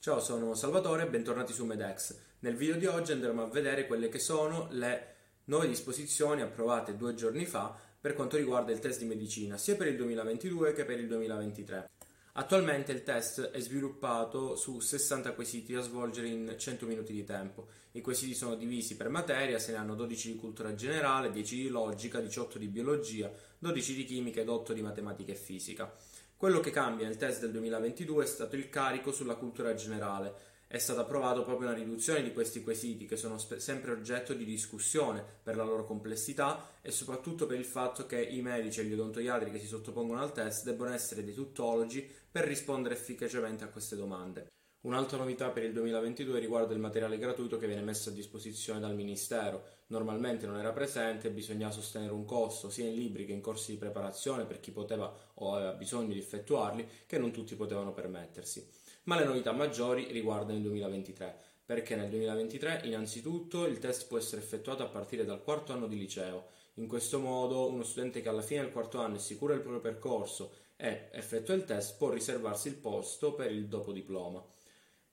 Ciao, sono Salvatore e bentornati su Medex. Nel video di oggi andremo a vedere quelle che sono le nuove disposizioni approvate due giorni fa per quanto riguarda il test di medicina, sia per il 2022 che per il 2023. Attualmente il test è sviluppato su 60 quesiti da svolgere in 100 minuti di tempo. I quesiti sono divisi per materia, se ne hanno 12 di cultura generale, 10 di logica, 18 di biologia, 12 di chimica ed 8 di matematica e fisica. Quello che cambia nel test del 2022 è stato il carico sulla cultura generale. È stata approvata proprio una riduzione di questi quesiti che sono spe- sempre oggetto di discussione per la loro complessità e soprattutto per il fatto che i medici e gli odontoiatri che si sottopongono al test debbono essere dei tuttologi per rispondere efficacemente a queste domande. Un'altra novità per il 2022 riguarda il materiale gratuito che viene messo a disposizione dal Ministero. Normalmente non era presente e bisognava sostenere un costo sia in libri che in corsi di preparazione per chi poteva o aveva bisogno di effettuarli, che non tutti potevano permettersi. Ma le novità maggiori riguardano il 2023, perché nel 2023 innanzitutto il test può essere effettuato a partire dal quarto anno di liceo. In questo modo uno studente che alla fine del quarto anno è sicuro del proprio percorso e effettua il test può riservarsi il posto per il dopo diploma.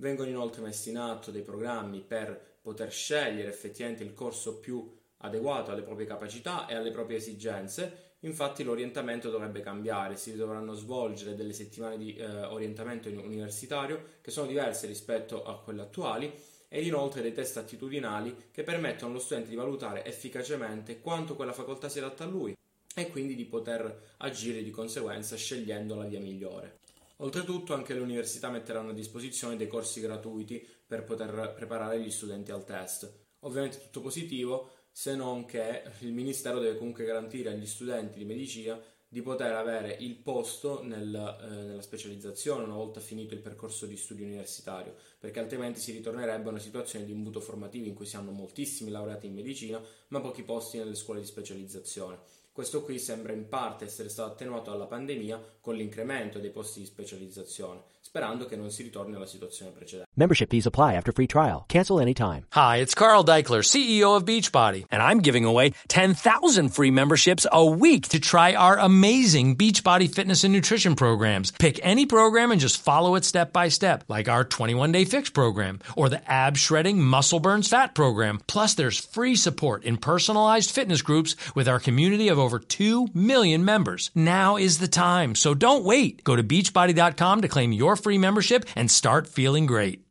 Vengono inoltre messi in atto dei programmi per poter scegliere effettivamente il corso più adeguato alle proprie capacità e alle proprie esigenze. Infatti l'orientamento dovrebbe cambiare, si dovranno svolgere delle settimane di eh, orientamento universitario che sono diverse rispetto a quelle attuali ed inoltre dei test attitudinali che permettono allo studente di valutare efficacemente quanto quella facoltà si adatta a lui e quindi di poter agire di conseguenza scegliendo la via migliore. Oltretutto anche le università metteranno a disposizione dei corsi gratuiti per poter preparare gli studenti al test. Ovviamente tutto positivo, se non che il Ministero deve comunque garantire agli studenti di medicina di poter avere il posto nel, eh, nella specializzazione una volta finito il percorso di studio universitario, perché altrimenti si ritornerebbe a una situazione di imbuto formativo in cui si hanno moltissimi laureati in medicina, ma pochi posti nelle scuole di specializzazione. Questo qui sembra in parte essere stato attenuato dalla pandemia con l'incremento dei posti di specializzazione, sperando che non si ritorni alla situazione precedente. Membership fees apply after free trial. Cancel anytime. Hi, it's Carl Deichler, CEO of Beachbody, and I'm giving away 10,000 free memberships a week to try our amazing Beachbody fitness and nutrition programs. Pick any program and just follow it step by step, like our 21 day fix program or the ab shredding muscle burns fat program. Plus, there's free support in personalized fitness groups with our community of over 2 million members. Now is the time, so don't wait. Go to beachbody.com to claim your free membership and start feeling great.